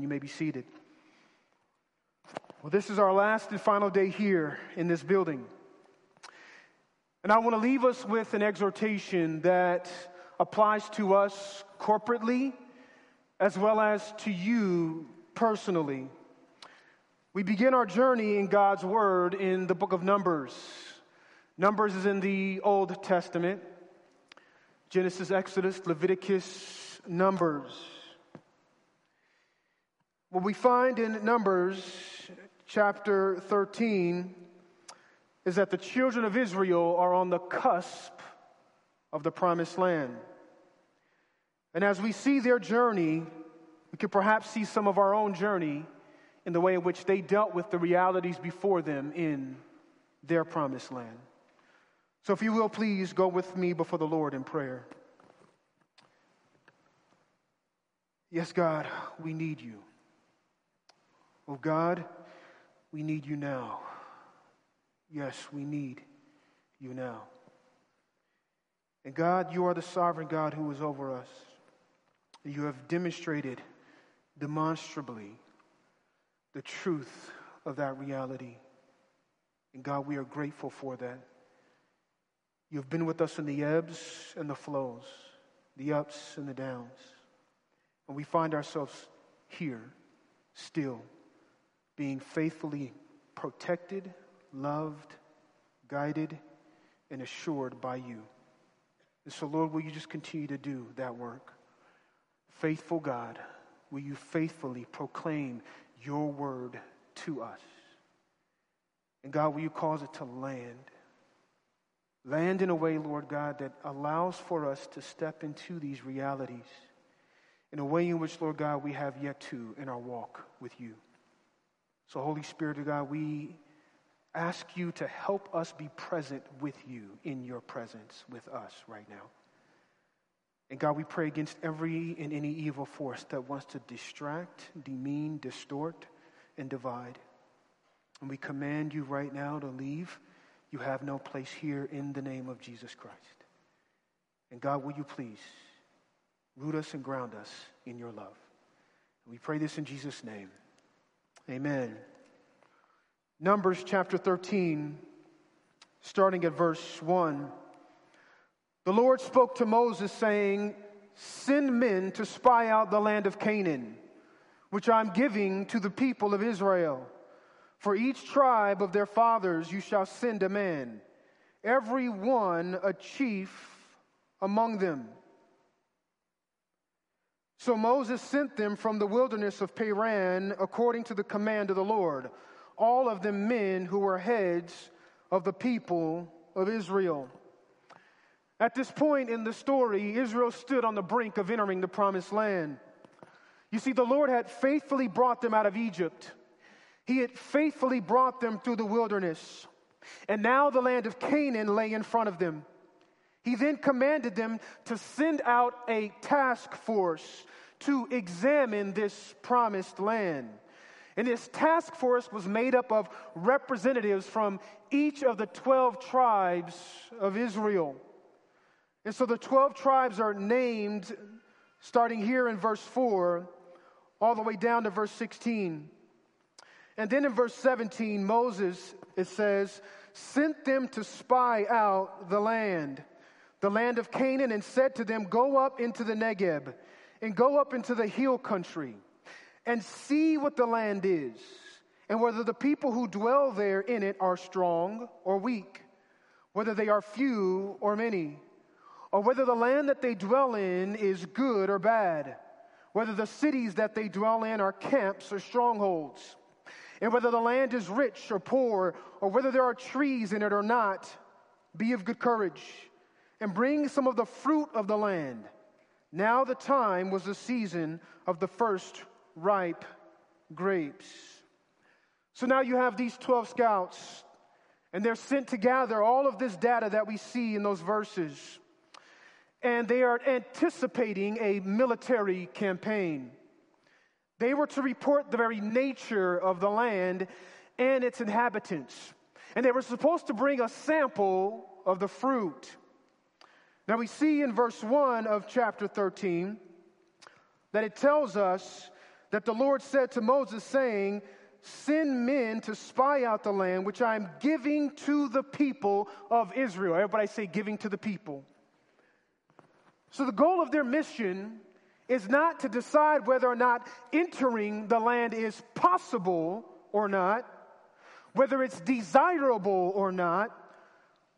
and you may be seated. Well, this is our last and final day here in this building. And I want to leave us with an exhortation that applies to us corporately as well as to you personally. We begin our journey in God's Word in the book of Numbers. Numbers is in the Old Testament Genesis, Exodus, Leviticus, Numbers. What we find in Numbers chapter 13 is that the children of Israel are on the cusp of the promised land. And as we see their journey, we could perhaps see some of our own journey in the way in which they dealt with the realities before them in their promised land. So, if you will, please go with me before the Lord in prayer. Yes, God, we need you. Oh, God, we need you now. Yes, we need you now. And God, you are the sovereign God who is over us. You have demonstrated demonstrably the truth of that reality. And God, we are grateful for that. You've been with us in the ebbs and the flows, the ups and the downs. And we find ourselves here, still, being faithfully protected, loved, guided, and assured by you. And so, Lord, will you just continue to do that work? Faithful God, will you faithfully proclaim your word to us? And God, will you cause it to land? Land in a way, Lord God, that allows for us to step into these realities in a way in which, Lord God, we have yet to in our walk with you. So, Holy Spirit of God, we ask you to help us be present with you in your presence with us right now. And God, we pray against every and any evil force that wants to distract, demean, distort, and divide. And we command you right now to leave. You have no place here in the name of Jesus Christ. And God, will you please root us and ground us in your love? And we pray this in Jesus' name. Amen. Numbers chapter 13, starting at verse 1. The Lord spoke to Moses, saying, Send men to spy out the land of Canaan, which I'm giving to the people of Israel. For each tribe of their fathers you shall send a man, every one a chief among them. So Moses sent them from the wilderness of Paran according to the command of the Lord, all of them men who were heads of the people of Israel. At this point in the story, Israel stood on the brink of entering the promised land. You see, the Lord had faithfully brought them out of Egypt. He had faithfully brought them through the wilderness. And now the land of Canaan lay in front of them. He then commanded them to send out a task force to examine this promised land. And this task force was made up of representatives from each of the 12 tribes of Israel. And so the 12 tribes are named starting here in verse 4 all the way down to verse 16. And then in verse 17, Moses, it says, sent them to spy out the land, the land of Canaan, and said to them, Go up into the Negeb and go up into the hill country and see what the land is, and whether the people who dwell there in it are strong or weak, whether they are few or many or whether the land that they dwell in is good or bad, whether the cities that they dwell in are camps or strongholds, and whether the land is rich or poor, or whether there are trees in it or not, be of good courage, and bring some of the fruit of the land. Now the time was the season of the first ripe grapes. So now you have these 12 scouts, and they're sent to gather all of this data that we see in those verses and they are anticipating a military campaign. They were to report the very nature of the land and its inhabitants. And they were supposed to bring a sample of the fruit. Now we see in verse 1 of chapter 13 that it tells us that the Lord said to Moses, saying, Send men to spy out the land which I am giving to the people of Israel. Everybody say, giving to the people. So the goal of their mission is not to decide whether or not entering the land is possible or not, whether it's desirable or not.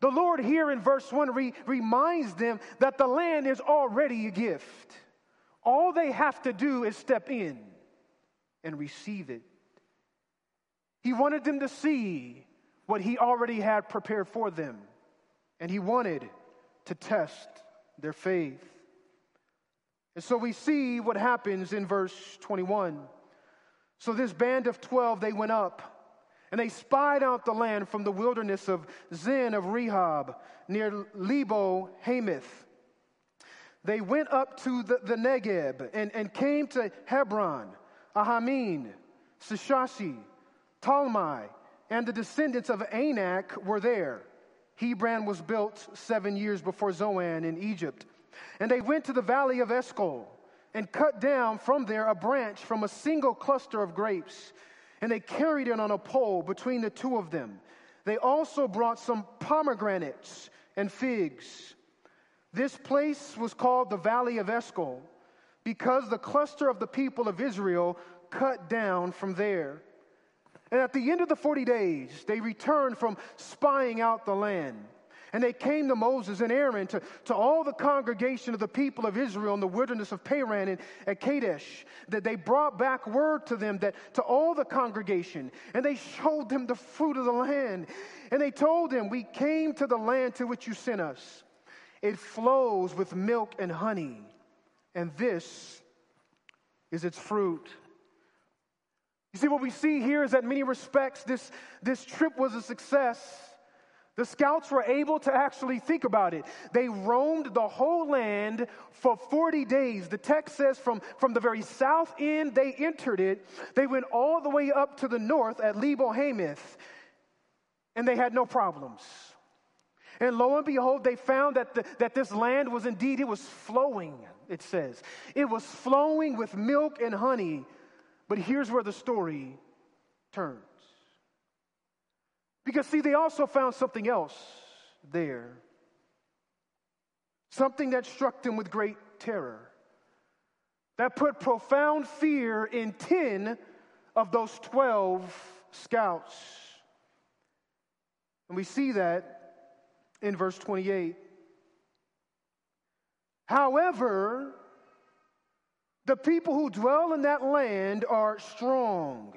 The Lord here in verse 1 re- reminds them that the land is already a gift. All they have to do is step in and receive it. He wanted them to see what He already had prepared for them, and He wanted to test their faith. And so we see what happens in verse 21. So this band of 12, they went up and they spied out the land from the wilderness of Zin of Rehob near Lebo Hamath. They went up to the, the Negeb and, and came to Hebron, Ahiman, Seshashi, Talmai, and the descendants of Anak were there. Hebron was built seven years before Zoan in Egypt. And they went to the valley of Eshcol and cut down from there a branch from a single cluster of grapes. And they carried it on a pole between the two of them. They also brought some pomegranates and figs. This place was called the Valley of Eshcol because the cluster of the people of Israel cut down from there. And at the end of the 40 days, they returned from spying out the land. And they came to Moses and Aaron, to, to all the congregation of the people of Israel in the wilderness of Paran and at Kadesh, that they brought back word to them that to all the congregation, and they showed them the fruit of the land. And they told them, We came to the land to which you sent us. It flows with milk and honey, and this is its fruit. You see, what we see here is that in many respects, this, this trip was a success. The scouts were able to actually think about it. They roamed the whole land for 40 days. The text says from, from the very south end they entered it. They went all the way up to the north at Lebo Hamath, and they had no problems. And lo and behold, they found that, the, that this land was indeed, it was flowing, it says. It was flowing with milk and honey. But here's where the story turns. Because, see, they also found something else there. Something that struck them with great terror. That put profound fear in 10 of those 12 scouts. And we see that in verse 28. However, the people who dwell in that land are strong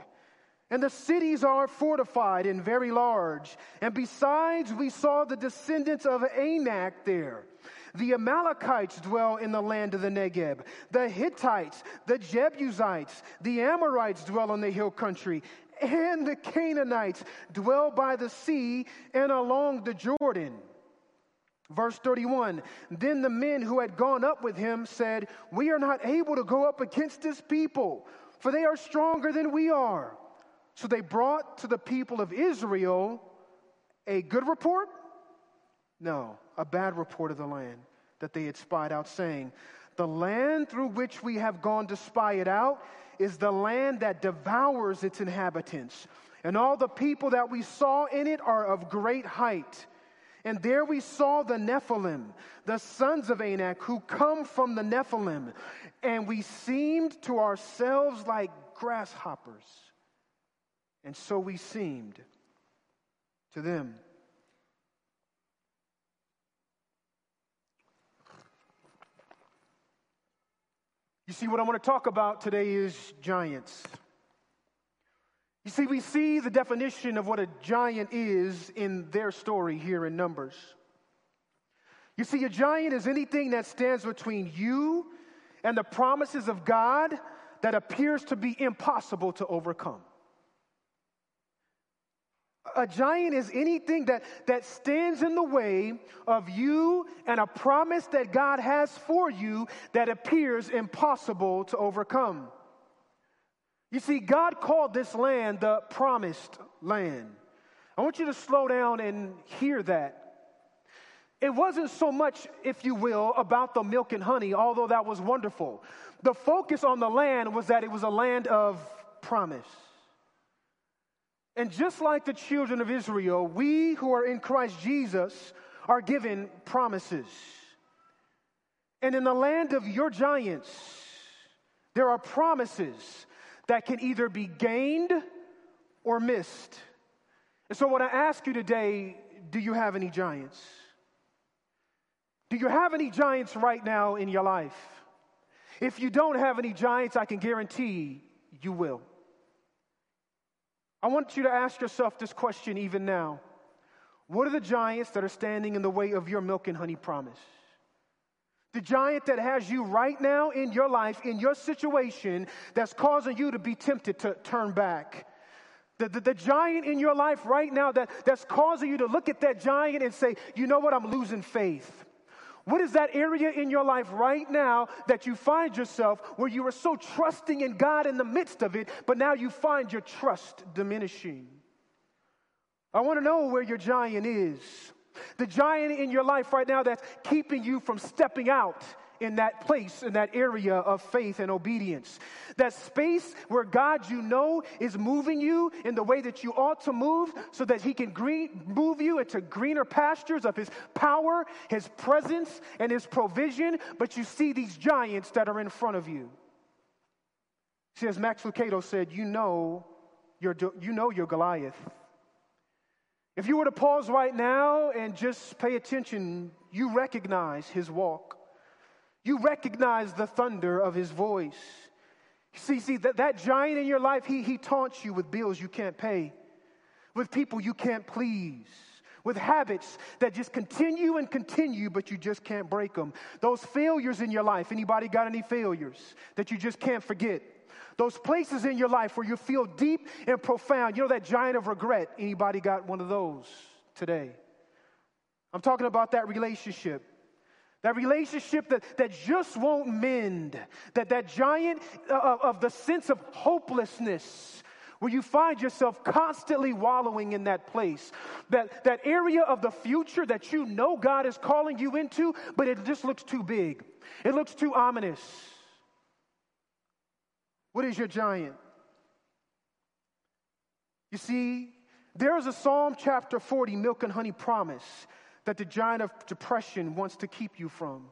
and the cities are fortified and very large. And besides, we saw the descendants of Anak there. The Amalekites dwell in the land of the Negeb. The Hittites, the Jebusites, the Amorites dwell in the hill country. And the Canaanites dwell by the sea and along the Jordan. Verse 31 Then the men who had gone up with him said, We are not able to go up against this people, for they are stronger than we are. So they brought to the people of Israel a good report? No, a bad report of the land that they had spied out, saying, The land through which we have gone to spy it out is the land that devours its inhabitants. And all the people that we saw in it are of great height. And there we saw the Nephilim, the sons of Anak, who come from the Nephilim. And we seemed to ourselves like grasshoppers and so we seemed to them. You see, what I want to talk about today is giants. You see, we see the definition of what a giant is in their story here in Numbers. You see, a giant is anything that stands between you and the promises of God that appears to be impossible to overcome a giant is anything that, that stands in the way of you and a promise that God has for you that appears impossible to overcome. You see, God called this land the promised land. I want you to slow down and hear that. it wasn't so much, if you will, about the milk and honey, although that was wonderful. The focus on the land was that it was a land of promise. And just like the children of Israel, we who are in Christ Jesus are given promises. And in the land of your giants, there are promises that can either be gained or missed. And so, when I ask you today, do you have any giants? Do you have any giants right now in your life? If you don't have any giants, I can guarantee you will. I want you to ask yourself this question even now. What are the giants that are standing in the way of your milk and honey promise? The giant that has you right now in your life, in your situation, that's causing you to be tempted to turn back. The, the, the, giant in your life right now that, that's causing you to look at that giant and say, you know what, I'm losing faith. What is that area in your life right now that you find yourself where you are so trusting in God in the midst of it, but now you find your trust diminishing? I want to know where your giant is. The giant in your life right now that's keeping you from stepping out in that place, in that area of faith and obedience. That space where God, you know, is moving you in the way that you ought to move so that He can green, move you into greener pastures of His power, His presence, and His provision. But you see these giants that are in front of you. See, as Max Lucado said, you know you know your Goliath. If you were to pause right now and just pay attention, you recognize his walk. You recognize the thunder of his voice. See, see, that, that giant in your life, he, he taunts you with bills you can't pay, with people you can't please, with habits that just continue and continue, but you just can't break them. Those failures in your life, anybody got any failures that you just can't forget? Those places in your life where you feel deep and profound. You know that giant of regret. Anybody got one of those today? I'm talking about that relationship that relationship that, that just won't mend. That, that giant uh, of, of the sense of hopelessness where you find yourself constantly wallowing in that place. That, that area of the future that you know God is calling you into, but it just looks too big. It looks too ominous. What is your giant? You see, there is a Psalm chapter 40, milk and honey promise that the giant of depression wants to keep you from.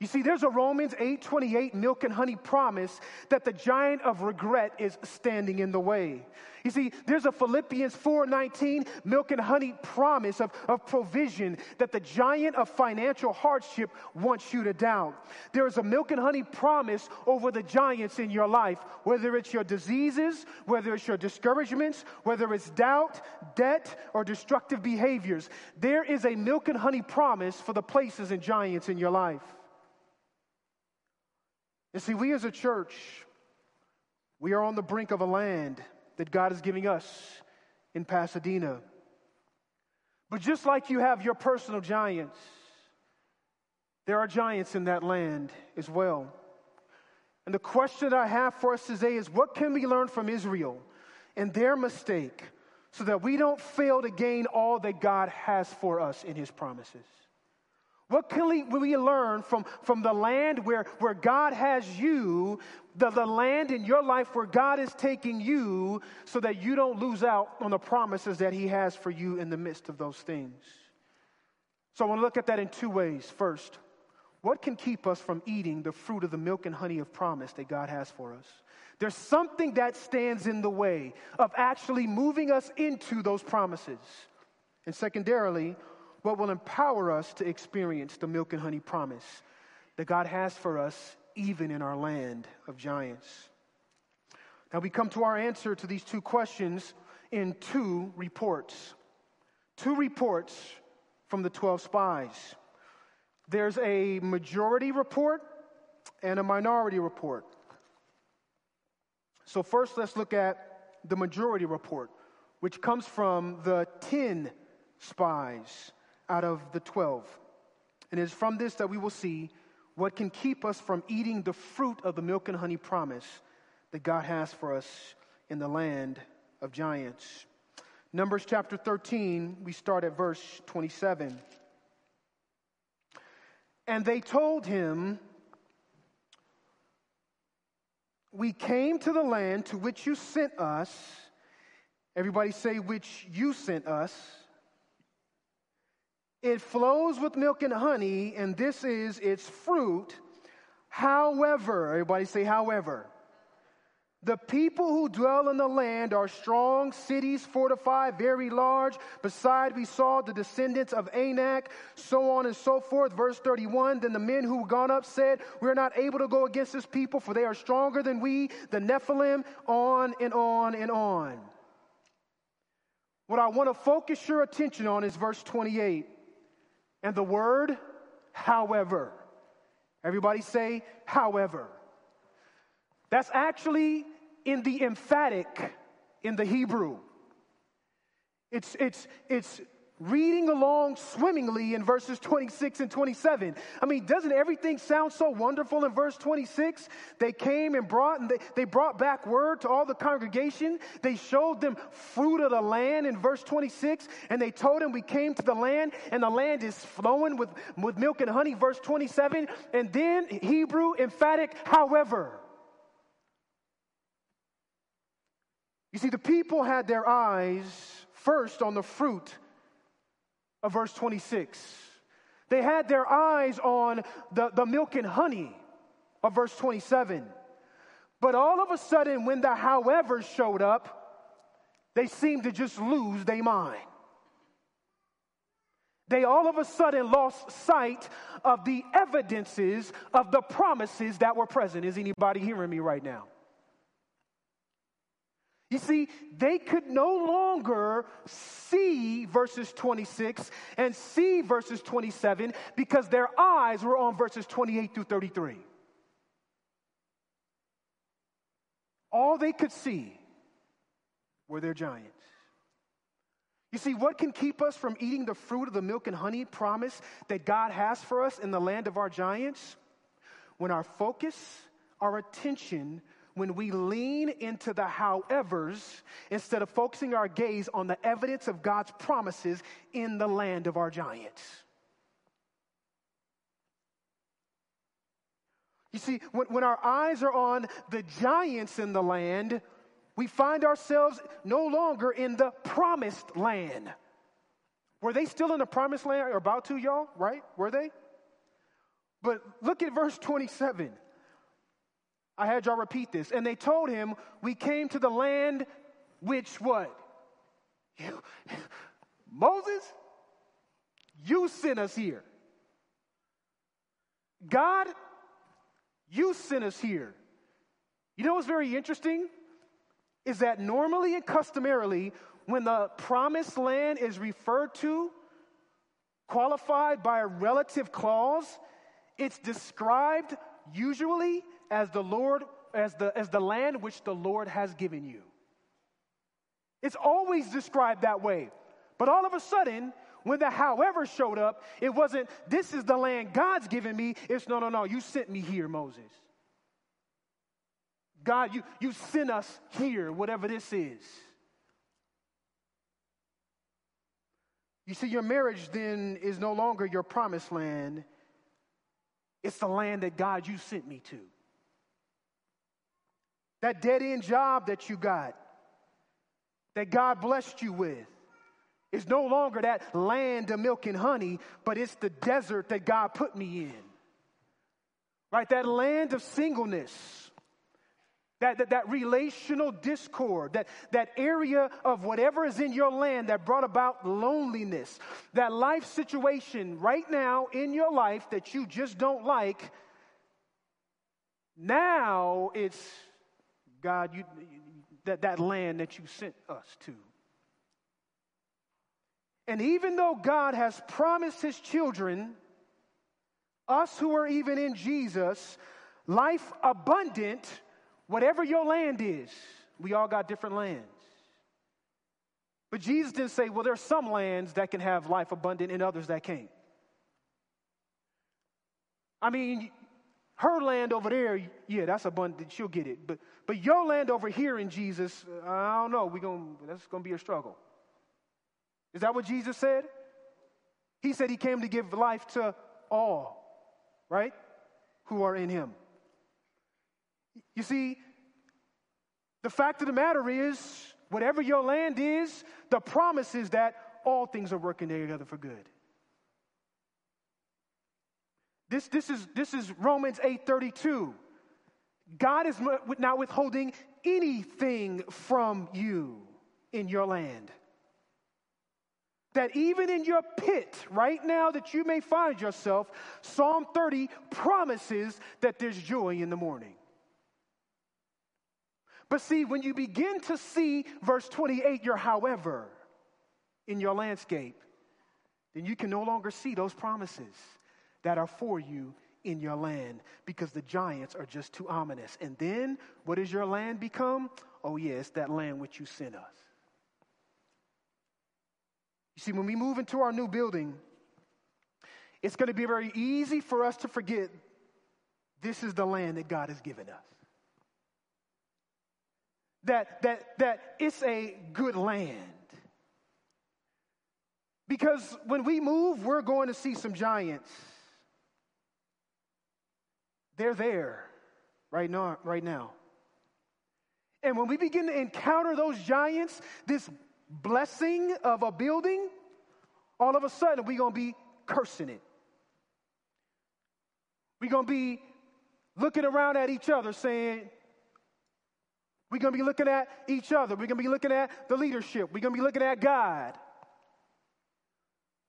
You see, there's a Romans 8:28 milk and honey promise that the giant of regret is standing in the way. You see, there's a Philippians 4:19 milk and honey promise of, of provision that the giant of financial hardship wants you to doubt. There is a milk and honey promise over the giants in your life, whether it's your diseases, whether it's your discouragements, whether it's doubt, debt, or destructive behaviors. There is a milk and honey promise for the places and giants in your life. And see, we as a church, we are on the brink of a land that God is giving us in Pasadena. But just like you have your personal giants, there are giants in that land as well. And the question that I have for us today is what can we learn from Israel and their mistake so that we don't fail to gain all that God has for us in his promises? What can we, learn from, from the land where, where God has you, the, the land in your life where God is taking you, so that you don't lose out on the promises that He has for you in the midst of those things? So I want to look at that in two ways. First, what can keep us from eating the fruit of the milk and honey of promise that God has for us? There's something that stands in the way of actually moving us into those promises. And secondarily, what will empower us to experience the milk and honey promise that God has for us, even in our land of giants. Now, we come to our answer to these two questions in two reports. Two reports from the 12 spies. There's a majority report and a minority report. So, first, let's look at the majority report, which comes from the 10 spies out of the 12. And it is from this that we will see what can keep us from eating the fruit of the milk and honey promise that God has for us in the land of giants. Numbers chapter 13, we start at verse 27. And they told him, We came to the land to which you sent us. Everybody say, which you sent us. It flows with milk and honey, and this is its fruit. However, everybody say, however. The people who dwell in the land are strong cities, fortified, very large. Beside, we saw the descendants of Anak, so on and so forth. Verse 31 Then the men who gone up said, We're not able to go against this people, for they are stronger than we, the Nephilim, on and on and on. What I want to focus your attention on is verse 28. And the word, however. Everybody say, however. That's actually in the emphatic in the Hebrew. It's, it's, it's reading along swimmingly in verses 26 and 27. I mean, doesn't everything sound so wonderful in verse 26? They came and brought, and they, they brought back word to all the congregation. They showed them fruit of the land in verse 26, and they told them, We came to the land, and the land is flowing with, with milk and honey, verse 27. And then Hebrew emphatic, however. You see, the people had their eyes first on the fruit of verse 26. They had their eyes on the, the milk and honey of verse 27. But all of a sudden, when the however showed up, they seemed to just lose their mind. They all of a sudden lost sight of the evidences of the promises that were present. Is anybody hearing me right now? You see, they could no longer see verses 26 and see verses 27 because their eyes were on verses 28 through 33. All they could see were their giants. You see, what can keep us from eating the fruit of the milk and honey promise that God has for us in the land of our giants? When our focus, our attention, when we lean into the howevers instead of focusing our gaze on the evidence of God's promises in the land of our giants. You see, when, when our eyes are on the giants in the land, we find ourselves no longer in the promised land. Were they still in the promised land or about to, y'all? Right? Were they? But look at verse 27. I had y'all repeat this. And they told him, We came to the land which what? You, Moses, you sent us here. God, you sent us here. You know what's very interesting? Is that normally and customarily, when the promised land is referred to, qualified by a relative clause, it's described usually as the Lord, as the, as the land which the Lord has given you. It's always described that way. But all of a sudden, when the however showed up, it wasn't, this is the land God's given me. It's no, no, no, you sent me here, Moses. God, you, you sent us here, whatever this is. You see, your marriage then is no longer your promised land, it's the land that God, you sent me to. That dead end job that you got, that God blessed you with, is no longer that land of milk and honey, but it's the desert that God put me in. Right? That land of singleness, that, that, that relational discord, that, that area of whatever is in your land that brought about loneliness, that life situation right now in your life that you just don't like, now it's God, you, that, that land that you sent us to. And even though God has promised his children, us who are even in Jesus, life abundant, whatever your land is, we all got different lands. But Jesus didn't say, well, there's some lands that can have life abundant and others that can't. I mean, her land over there, yeah, that's abundant. She'll get it. But, but your land over here in Jesus, I don't know. We're gonna, that's going to be a struggle. Is that what Jesus said? He said he came to give life to all. right? Who are in him. You see, the fact of the matter is, whatever your land is, the promise is that all things are working together for good. This, this, is, this is Romans 8:32. God is not withholding anything from you in your land. That even in your pit right now that you may find yourself, Psalm 30 promises that there's joy in the morning. But see, when you begin to see verse 28, your however in your landscape, then you can no longer see those promises that are for you in your land because the giants are just too ominous. And then what does your land become? Oh, yes, that land which you sent us. You see, when we move into our new building, it's going to be very easy for us to forget this is the land that God has given us. That, that, that it's a good land. Because when we move, we're going to see some giants. They're there right now, right now. And when we begin to encounter those giants, this blessing of a building, all of a sudden we're going to be cursing it. We're going to be looking around at each other saying, we're going to be looking at each other. We're going to be looking at the leadership. We're going to be looking at God.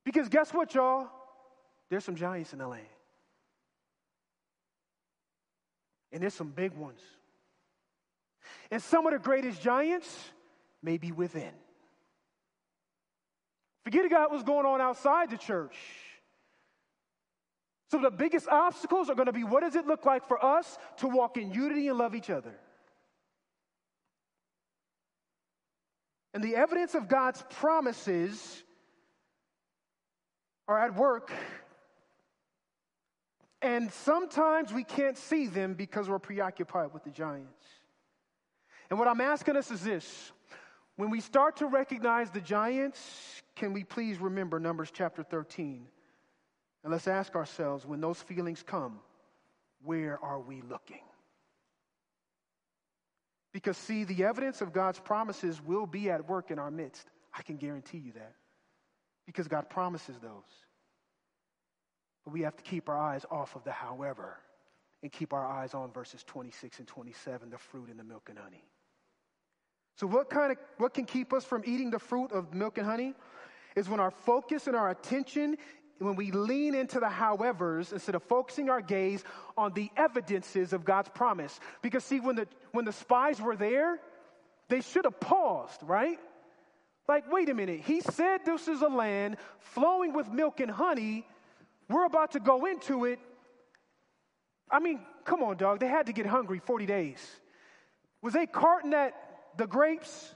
Because guess what, y'all? There's some giants in the land. And there's some big ones. And some of the greatest giants may be within. Forget about what's going on outside the church. So, the biggest obstacles are going to be what does it look like for us to walk in unity and love each other? And the evidence of God's promises are at work and sometimes we can't see them because we're preoccupied with the giants. And what I'm asking us is this when we start to recognize the giants, can we please remember Numbers chapter 13? And let's ask ourselves when those feelings come, where are we looking? Because, see, the evidence of God's promises will be at work in our midst. I can guarantee you that. Because God promises those. But we have to keep our eyes off of the however and keep our eyes on verses 26 and 27, the fruit and the milk and honey. So what kind of what can keep us from eating the fruit of milk and honey is when our focus and our attention when we lean into the howevers instead of focusing our gaze on the evidences of God's promise. Because see when the when the spies were there, they should have paused, right? Like, wait a minute. He said this is a land flowing with milk and honey, we're about to go into it. I mean, come on, dog. They had to get hungry 40 days. Was they carting at the grapes?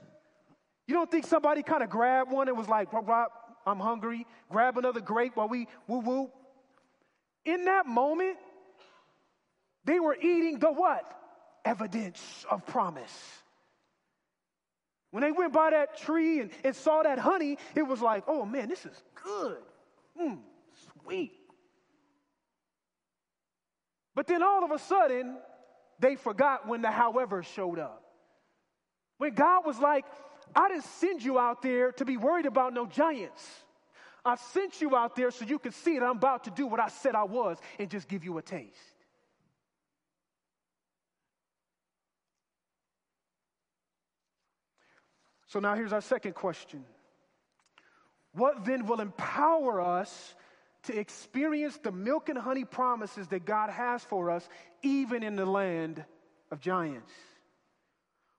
You don't think somebody kind of grabbed one and was like, Rob, I'm hungry, grab another grape while we woo woo? In that moment, they were eating the what? Evidence of promise. When they went by that tree and, and saw that honey, it was like, oh man, this is good. Mmm, sweet. But then all of a sudden, they forgot when the however showed up. When God was like, I didn't send you out there to be worried about no giants. I sent you out there so you can see that I'm about to do what I said I was and just give you a taste. So now here's our second question What then will empower us to experience the milk and honey promises that God has for us, even in the land of giants.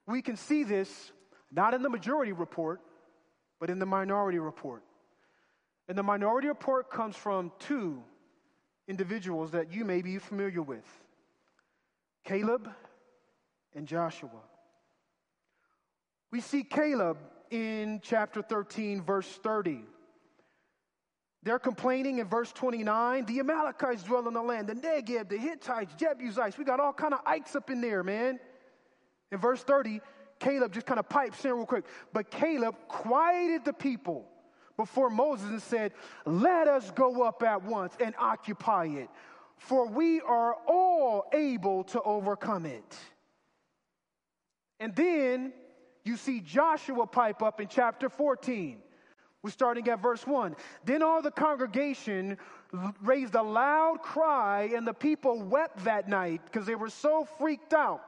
We can see this not in the majority report, but in the minority report. And the minority report comes from two individuals that you may be familiar with Caleb and Joshua. We see Caleb in chapter 13, verse 30. They're complaining in verse 29. The Amalekites dwell in the land, the Negeb, the Hittites, Jebusites. We got all kind of ikes up in there, man. In verse 30, Caleb just kind of pipes in real quick. But Caleb quieted the people before Moses and said, Let us go up at once and occupy it. for we are all able to overcome it. And then you see Joshua pipe up in chapter 14. We're starting at verse 1. Then all the congregation raised a loud cry, and the people wept that night because they were so freaked out.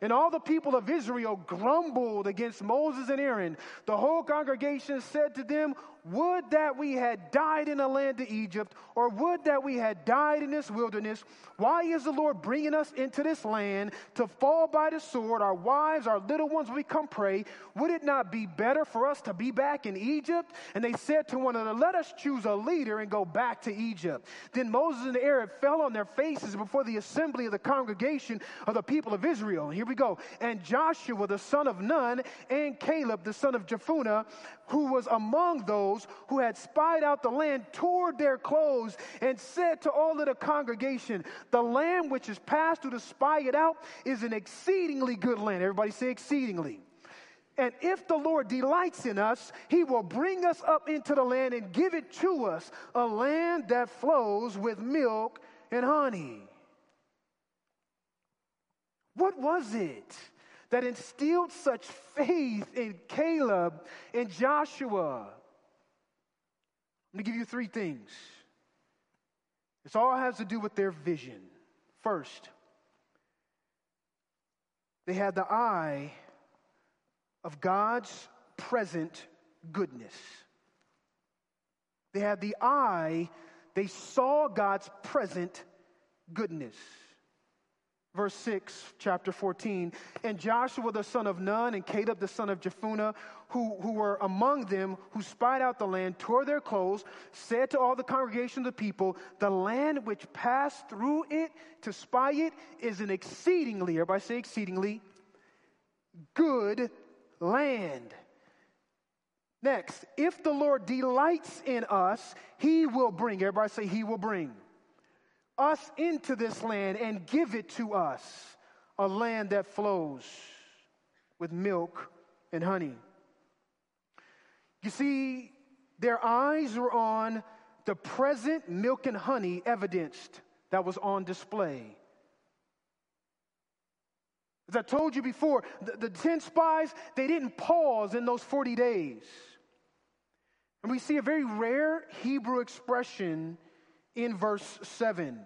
And all the people of Israel grumbled against Moses and Aaron. The whole congregation said to them, would that we had died in the land of Egypt, or would that we had died in this wilderness. Why is the Lord bringing us into this land to fall by the sword, our wives, our little ones, we come pray? Would it not be better for us to be back in Egypt? And they said to one another, Let us choose a leader and go back to Egypt. Then Moses and Aaron fell on their faces before the assembly of the congregation of the people of Israel. Here we go. And Joshua, the son of Nun, and Caleb, the son of Jephunneh, who was among those who had spied out the land, tore their clothes and said to all of the congregation, The land which is passed through to spy it out is an exceedingly good land. Everybody say exceedingly. And if the Lord delights in us, he will bring us up into the land and give it to us, a land that flows with milk and honey. What was it? That instilled such faith in Caleb and Joshua. Going to give you three things. This all has to do with their vision. First, they had the eye of God's present goodness. They had the eye, they saw God's present goodness verse 6, chapter 14. And Joshua the son of Nun and Caleb the son of Jephunneh, who, who were among them, who spied out the land, tore their clothes, said to all the congregation of the people, The land which passed through it to spy it is an exceedingly, everybody say exceedingly, good land. Next, if the Lord delights in us, he will bring, everybody say, He will bring us into this land and give it to us, a land that flows with milk and honey. You see, their eyes were on the present milk and honey evidenced that was on display. As I told you before, the, the 10 spies, they didn't pause in those 40 days. And we see a very rare Hebrew expression in verse 7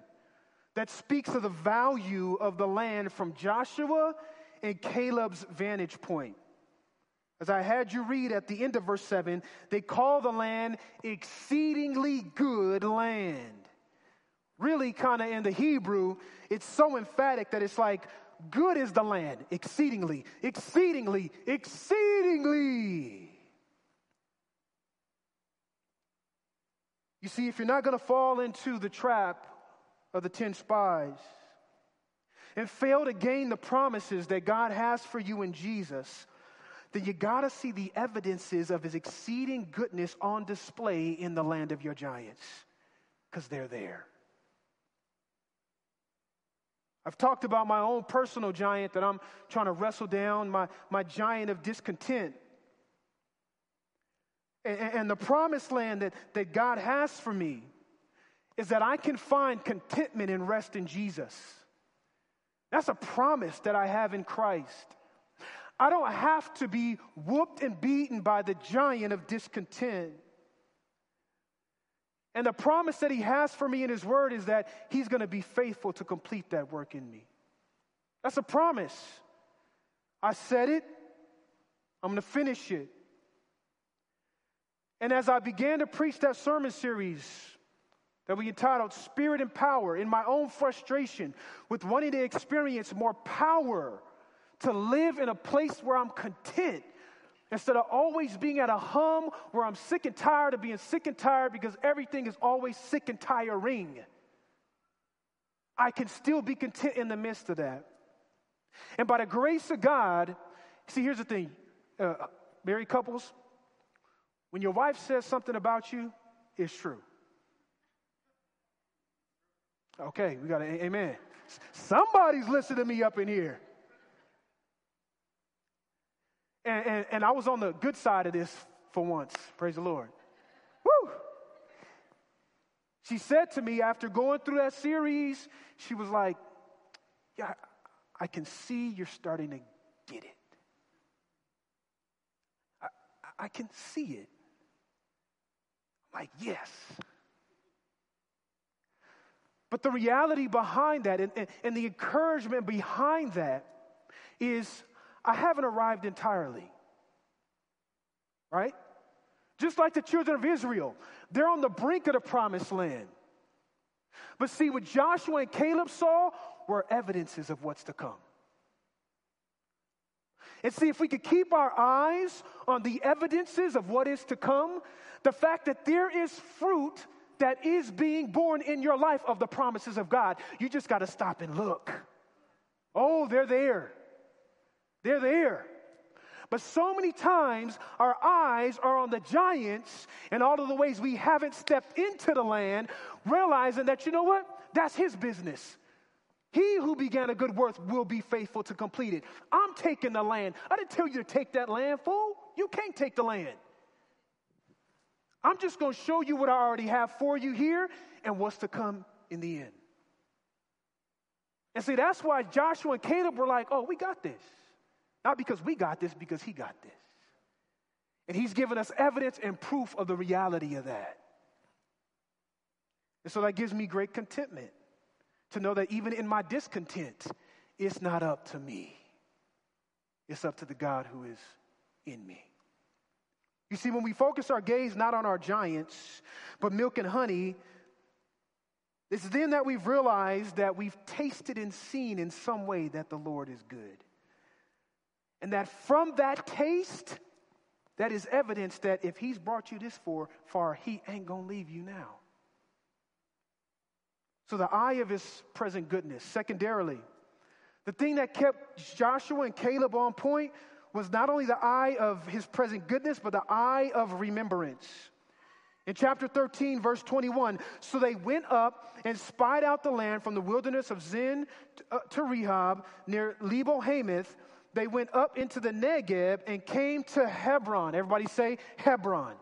that speaks of the value of the land from Joshua and Caleb's vantage point. As I had you read at the end of verse 7, they call the land exceedingly good land. Really, kind of in the Hebrew, it's so emphatic that it's like, good is the land, exceedingly, exceedingly, exceedingly. You see, if you're not going to fall into the trap of the 10 spies and fail to gain the promises that God has for you in Jesus, then you got to see the evidences of his exceeding goodness on display in the land of your giants because they're there. I've talked about my own personal giant that I'm trying to wrestle down, my, my giant of discontent. And, and the promised land that, that God has for me is that I can find contentment and rest in Jesus. That's a promise that I have in Christ. I don't have to be whooped and beaten by the giant of discontent. And the promise that he has for me in his word is that he's going to be faithful to complete that work in me. That's a promise. I said it, I'm going to finish it. And as I began to preach that sermon series that we entitled Spirit and Power, in my own frustration with wanting to experience more power, to live in a place where I'm content instead of always being at a hum where I'm sick and tired of being sick and tired because everything is always sick and tiring. I can still be content in the midst of that. And by the grace of God, see, here's the thing uh, married couples, when your wife says something about you, it's true. Okay, we got an amen. Somebody's listening to me up in here. And, and, and I was on the good side of this for once. Praise the Lord. Woo! She said to me after going through that series, she was like, Yeah, I can see you're starting to get it. I, I can see it. Like, Yes. But the reality behind that and, and, and the encouragement behind that is I haven't arrived entirely. Right? Just like the children of Israel, they're on the brink of the promised land. But see, what Joshua and Caleb saw were evidences of what's to come. And see, if we could keep our eyes on the evidences of what is to come, the fact that there is fruit that is being born in your life of the promises of God, you just got to stop and look. Oh, they're there. They're there. But so many times our eyes are on the giants and all of the ways we haven't stepped into the land, realizing that, you know what? That's his business. He who began a good work will be faithful to complete it. I'm taking the land. I didn't tell you to take that land, fool. You can't take the land. I'm just going to show you what I already have for you here and what's to come in the end. And see, that's why Joshua and Caleb were like, oh, we got this. Not because we got this, because he got this. And he's given us evidence and proof of the reality of that. And so that gives me great contentment to know that even in my discontent, it's not up to me. It's up to the God who is in me. You see, when we focus our gaze not on our giants, but milk and honey, it's then that we've realized that we've tasted and seen in some way that the Lord is good. And that from that taste, that is evidence that if he's brought you this far, far he ain't to leave you now. So the eye of his present goodness. Secondarily, the thing that kept Joshua and Caleb on point was not only the eye of his present goodness, but the eye of remembrance. In chapter 13, verse 21, so they went up and spied out the land from the wilderness of Zin to, uh, Rehob near Lebo Hamath they went up into the Negeb and came to Hebron. Everybody say Hebron.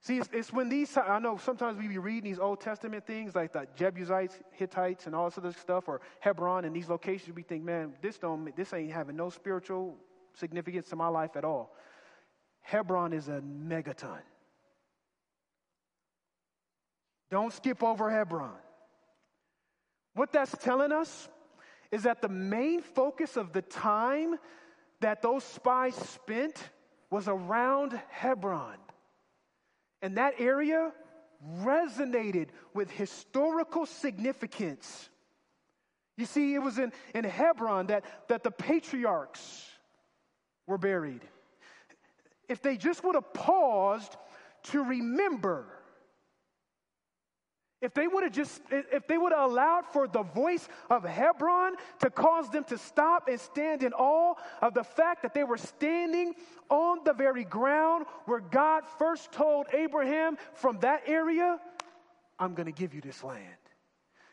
See, it's, it's, when these, I know sometimes we be reading these Old Testament things like the Jebusites, Hittites, and all this other stuff, or Hebron and these locations, we think, man, this, don't, this ain't having no spiritual significance to my life at all. Hebron is a megaton. Don't skip over Hebron. What that's telling us is that the main focus of the time that those spies spent was around Hebron. And that area resonated with historical significance. You see, it was in, in Hebron that, that the patriarchs were buried. If they just would have paused to remember if they would have just, if they would have allowed for the voice of Hebron to cause them to stop and stand in awe of the fact that they were standing on the very ground where God first told Abraham from that area, I'm going to give you this land.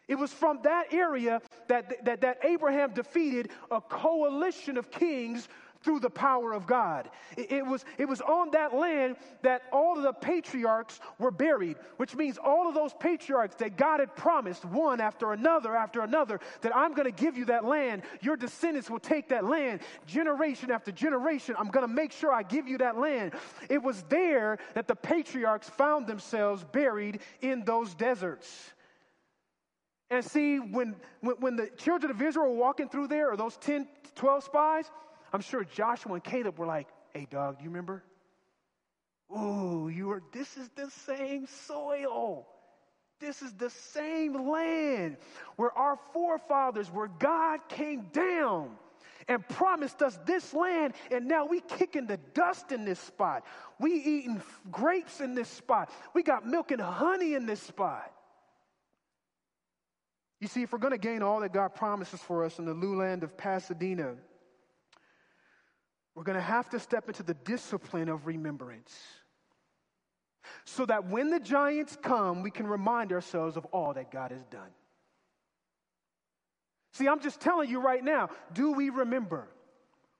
It was from that area that, that, that Abraham defeated a coalition of kings through the power of God. It, it, was, it was on that land that all of the patriarchs were buried, which means all of those patriarchs that God had promised, one after another after another, that I'm going to give you that land. Your descendants will take that land generation after generation. I'm going to make sure I give you that land. It was there that the patriarchs found themselves buried in those deserts. And see, when, when, when, the children of Israel were walking through there, or those 10, 12 spies, I'm sure Joshua and Caleb were like, hey, dog, do you remember? Ooh, you were, this is the same soil. This is the same land where our forefathers, where God came down and promised us this land, and now we kicking the dust in this spot. We eating grapes in this spot. We got milk and honey in this spot. You see, if we're going to gain all that God promises for us in the new land of Pasadena, we're going to have to step into the discipline of remembrance so that when the giants come, we can remind ourselves of all that God has done. See, I'm just telling you right now, do we remember?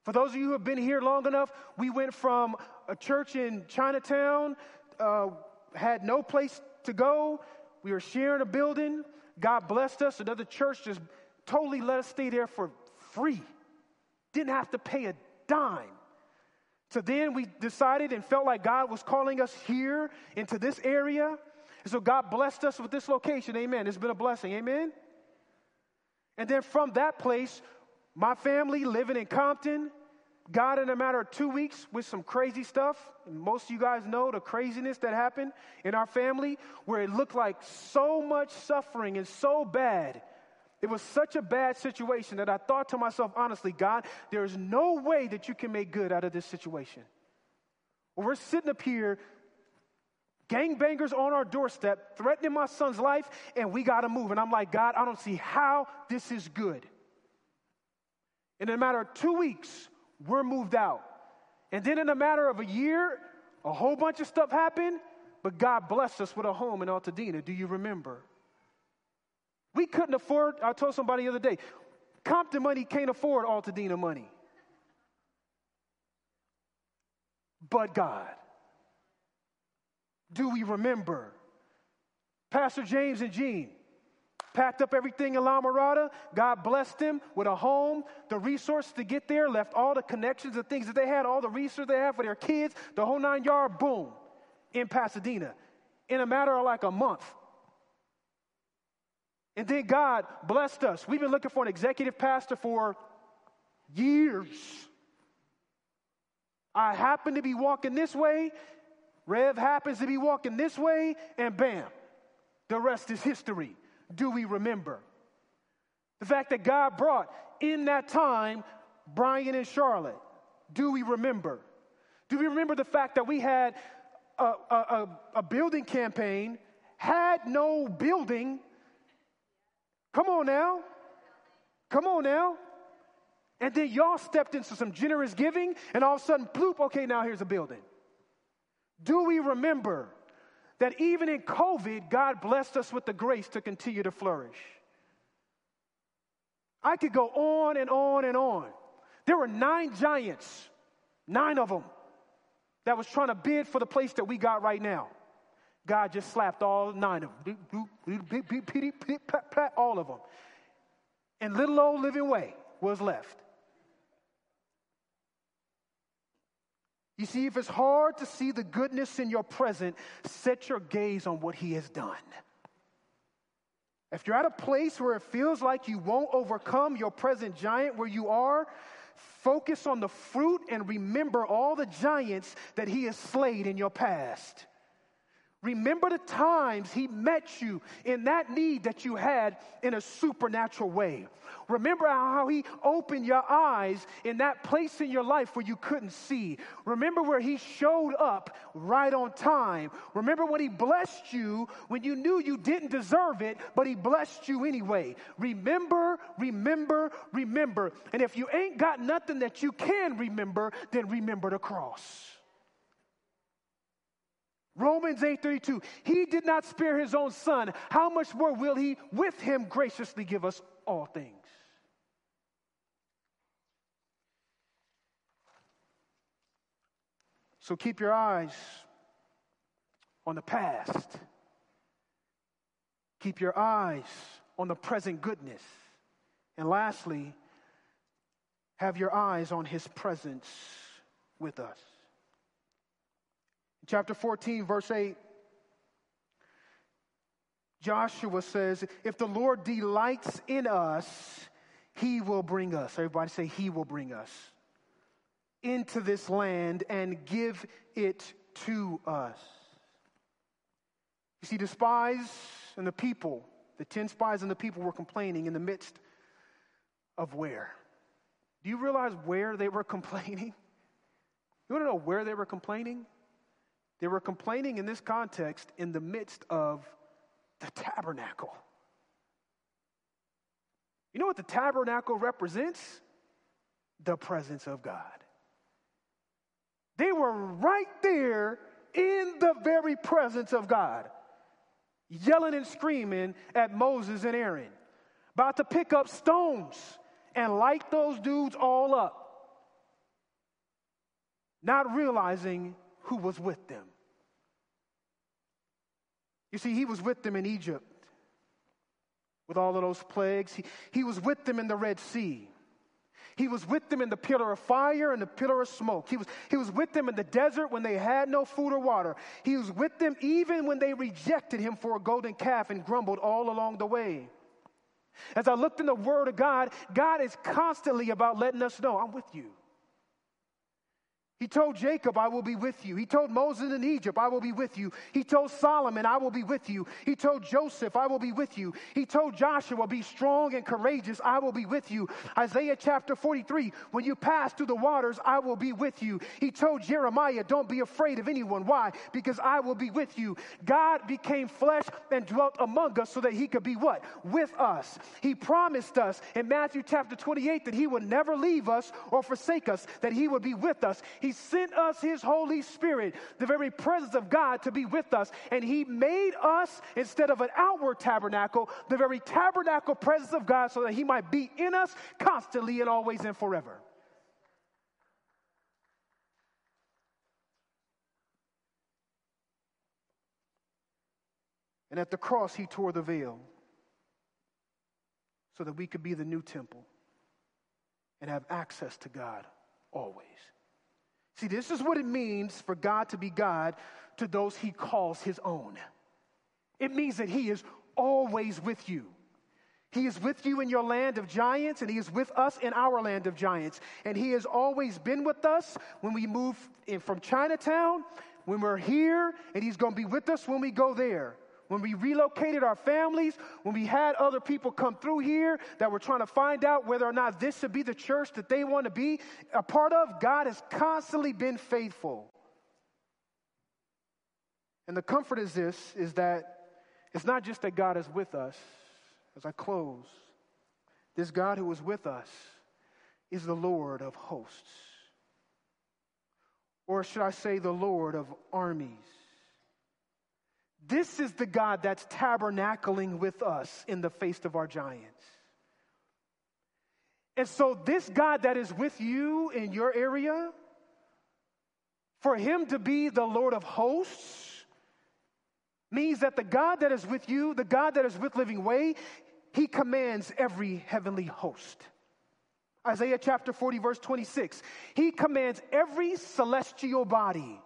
For those of you who have been here long enough, we went from a church in Chinatown, uh, had no place to go. We were sharing a building. God blessed us. Another church just totally let us stay there for free. Didn't have to pay a dime. So then we decided and felt like God was calling us here into this area. And so God blessed us with this location. Amen. It's been a blessing. Amen. And then from that place, my family living in Compton, God, in a matter of two weeks, with some crazy stuff. Most of you guys know the craziness that happened in our family, where it looked like so much suffering and so bad. It was such a bad situation that I thought to myself, honestly, God, there is no way that you can make good out of this situation. Well, we're sitting up here, gangbangers on our doorstep, threatening my son's life, and we got to move. And I'm like, God, I don't see how this is good. And in a matter of two weeks, we're moved out. And then in a matter of a year, a whole bunch of stuff happened, but God blessed us with a home in Altadena. Do you remember? We couldn't afford, I told somebody the other day, Compton money can't afford Altadena money. But God. Do we remember? Pastor James and Jean, packed up everything in La Mirada. God blessed them with a home, the resources to get there, left all the connections and things that they had, all the resources they had for their kids, the whole nine yard, boom, in Pasadena in a matter of like a month. And then God blessed us. We've been looking for an executive pastor for years. I happen to be walking this way, Rev happens to be walking this way, and bam, the rest is history do we remember? The fact that God brought in that time Brian and Charlotte, do we remember? Do we remember the fact that we had a, a, a, building campaign, had no building? Come on now. Come on now. And then y'all stepped into some generous giving, and all of a sudden, bloop, okay, now here's a building. Do we remember that even in COVID, God blessed us with the grace to continue to flourish. I could go on and on and on. There were nine giants, nine of them, that was trying to bid for the place that we got right now. God just slapped all nine of them, all of them. And little old living way was left. You see, if it's hard to see the goodness in your present, set your gaze on what He has done. If you're at a place where it feels like you won't overcome your present giant where you are, focus on the fruit and remember all the giants that He has slayed in your past. Remember the times He met you in that need that you had in a supernatural way. Remember how He opened your eyes in that place in your life where you couldn't see. Remember where He showed up right on time. Remember when He blessed you when you knew you didn't deserve it, but He blessed you anyway. Remember, remember, remember. And if you ain't got nothing that you can remember, then remember the cross. Romans 8:32 He did not spare his own son. How much more will he with him graciously give us all things? So keep your eyes on the past. Keep your eyes on the present goodness. And lastly have your eyes on his presence with us chapter 14, verse 8, Joshua says, If the Lord delights in us, he will bring us. Everybody say, He will bring us into this land and give it to us. You see, the spies and the people, the 10 spies and the people were complaining in the midst of where? Do you realize where they were complaining? You want to know where they were complaining? They were complaining in this context in the midst of the tabernacle. You know what the tabernacle represents? The presence of God. They were right there in the very presence of God, yelling and screaming at Moses and Aaron, about to pick up stones and light those dudes all up, not realizing who was with them. You see, he was with them in Egypt with all of those plagues. He, he was with them in the Red Sea. He was with them in the pillar of fire and the pillar of smoke. He was, he was with them in the desert when they had no food or water. He was with them even when they rejected him for a golden calf and grumbled all along the way. As I looked in the Word of God, God is constantly about letting us know, I'm with you. He told Jacob, I will be with you. He told Moses in Egypt, I will be with you. He told Solomon, I will be with you. He told Joseph, I will be with you. He told Joshua, be strong and courageous, I will be with you. Isaiah chapter 43, when you pass through the waters, I will be with you. He told Jeremiah, don't be afraid of anyone. Why? Because I will be with you. God became flesh and dwelt among us so that he could be what? With us. He promised us in Matthew chapter 28 that he would never leave us or forsake us, that he would be with us. Sent us His Holy Spirit, the very presence of God, to be with us. And He made us, instead of an outward tabernacle, the very tabernacle presence of God so that He might be in us constantly and always and forever. And at the cross, He tore the veil so that we could be the new temple and have access to God always. See, this is what it means for God to be God to those he calls his own. It means that he is always with you. He is with you in your land of giants, and He is with us in our land of giants. And He has always been with us when we move from Chinatown, when we're here, and He's going to be with us when we go there when we relocated our families, when we had other people come through here that were trying to find out whether or not this should be the church that they want to be a part of, God has constantly been faithful. And the comfort is this is that it's not just that God is with us. As I close, this God who is with us is the Lord of hosts. Or should I say, the Lord of armies. This is the God that's tabernacling with us in the face of our giants. And so, this God that is with you in your area, for him to be the Lord of hosts, means that the God that is with you, the God that is with Living Way, he commands every heavenly host. Isaiah chapter 40, verse 26. He commands every celestial body,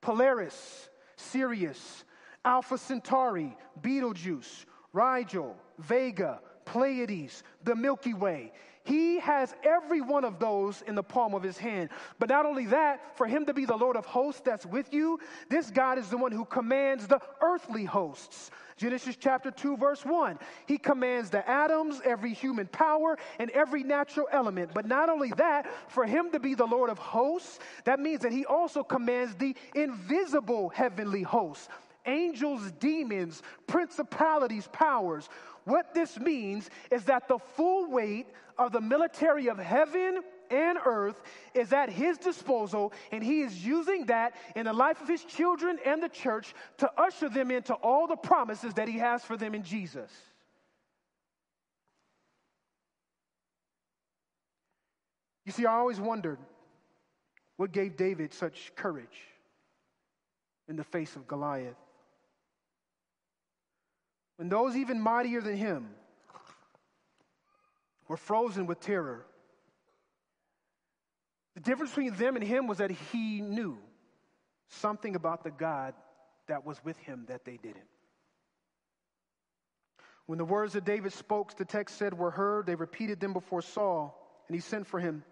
Polaris, Sirius, Alpha Centauri, Betelgeuse, Rigel, Vega, Pleiades, the Milky Way. He has every one of those in the palm of his hand. But not only that, for him to be the Lord of hosts that's with you, this God is the one who commands the earthly hosts. Genesis chapter 2, verse 1. He commands the atoms, every human power, and every natural element. But not only that, for him to be the Lord of hosts, that means that he also commands the invisible heavenly hosts angels, demons, principalities, powers. What this means is that the full weight of the military of heaven and earth is at his disposal, and he is using that in the life of his children and the church to usher them into all the promises that he has for them in Jesus. You see, I always wondered what gave David such courage in the face of Goliath when those even mightier than him were frozen with terror. The difference between them and him was that he knew something about the God that was with him that they didn't. When the words that David spoke, the text said, were heard, they repeated them before Saul, and he sent for him.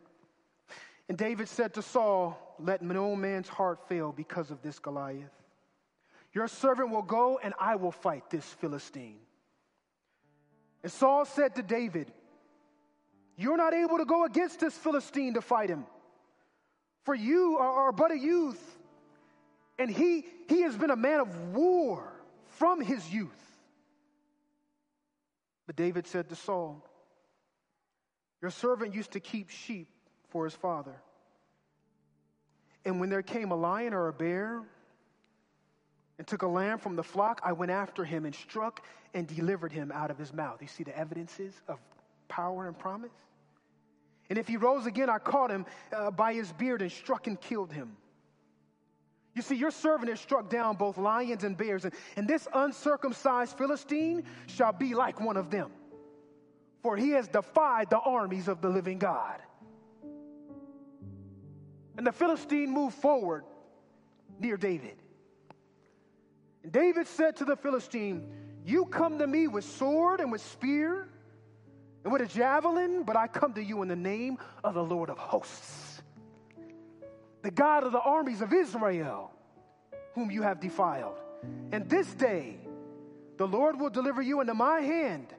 And David said to Saul, Let no man's heart fail because of this Goliath. Your servant will go and I will fight this Philistine. And Saul said to David, You're not able to go against this Philistine to fight him, for you are, but a youth. And he, he has been a man of war from his youth. But David said to Saul, Your servant used to keep sheep for his father. And when there came a lion or a bear, and took a lamb from the flock, I went after him and struck and delivered him out of his mouth. You see the evidences of power and promise? And if he rose again, I caught him uh, by his beard and struck and killed him. You see, your servant has struck down both lions and bears, and, and this uncircumcised Philistine shall be like one of them, for he has defied the armies of the living God. And the Philistine moved forward near David. And David said to the Philistine, You come to me with sword and with spear and with a javelin, but I come to you in the name of the Lord of hosts, the God of the armies of Israel, whom you have defiled. And this day the Lord will deliver you into my hand.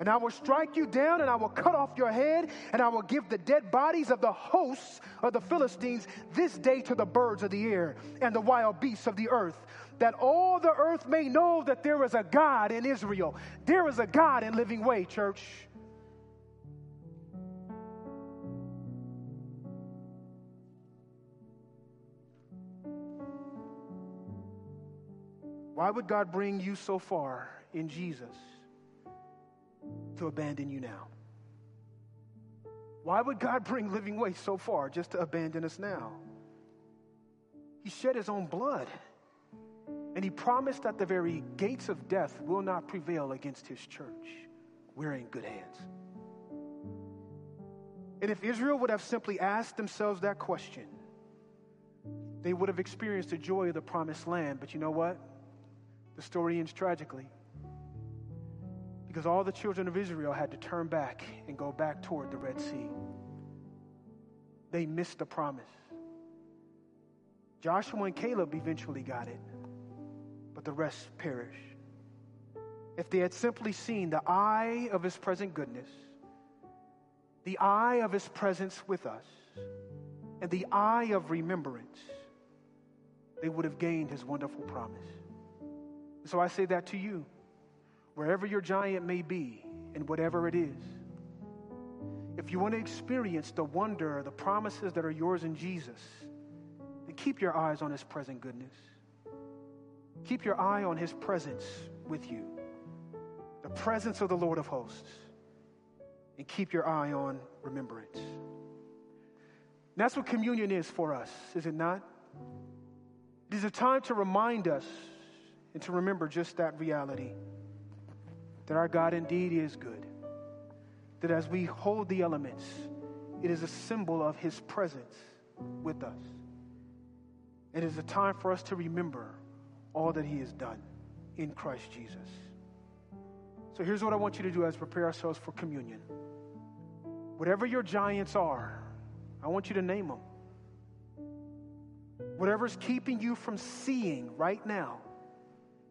And I will strike you down, and I will cut off your head, and I will give the dead bodies of the hosts of the Philistines this day to the birds of the air and the wild beasts of the earth, that all the earth may know that there is a God in Israel. There is a God in Living Way, church. Why would God bring you so far in Jesus to abandon you now? Why would God bring Living Way so far just to abandon us now? He shed his own blood. And he promised that the very gates of death will not prevail against his church. We're in good hands. And if Israel would have simply asked themselves that question, they would have experienced the joy of the promised land. But you know what? The story ends tragically. Because all the children of Israel had to turn back and go back toward the Red Sea. They missed the promise. Joshua and Caleb eventually got it, but the rest perish. If they had simply seen the eye of his present goodness, the eye of his presence with us, and the eye of remembrance, they would have gained his wonderful promise. So I say that to you, wherever your giant may be and whatever it is. If you want to experience the wonder, the promises that are yours in Jesus, then keep your eyes on his present goodness. Keep your eye on his presence with you, the presence of the Lord of hosts, and keep your eye on remembrance. And that's what communion is for us, is it not? It is a time to remind us and to remember just that reality that our God indeed is good. That as we hold the elements, it is a symbol of His presence with us. It is a time for us to remember all that He has done in Christ Jesus. So here's what I want you to do as prepare ourselves for communion. Whatever your giants are, I want you to name them. Whatever's keeping you from seeing right now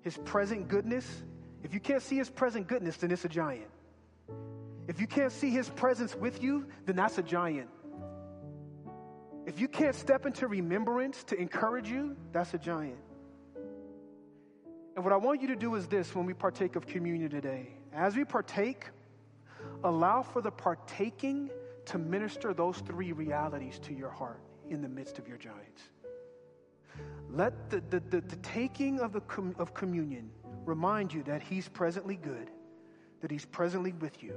his present goodness, if you can't see his present goodness, then it's a giant. If you can't see his presence with you, then that's a giant. If you can't step into remembrance to encourage you, that's a giant. And what I want you to do is this when we partake of communion today. As we partake, allow for the partaking to minister those three realities to your heart in the midst of your giants. Let the, the, the, the taking of, the com- of communion remind you that He's presently good, that He's presently with you,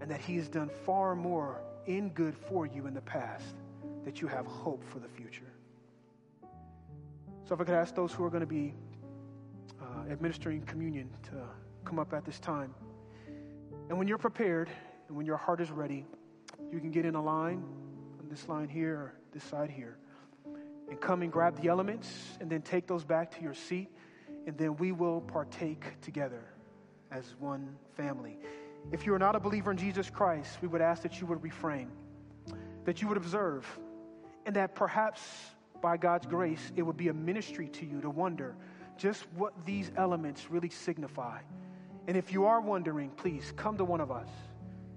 and that He has done far more in good for you in the past, that you have hope for the future. So, if I could ask those who are going to be administering communion to come up at this time. And when you're prepared and when your heart is ready, you can get in a line on this line here or this side here and come and grab the elements and then take those back to your seat. And then we will partake together as one family. If you are not a believer in Jesus Christ, we would ask that you would refrain, that you would observe, and that perhaps by God's grace, it would be a ministry to you to wonder just what these elements really signify. And if you are wondering, please come to one of us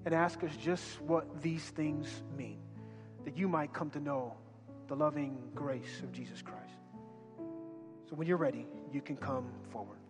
and ask us just what these things mean, that you might come to know the loving grace of Jesus Christ. So when you're ready, you can come forward.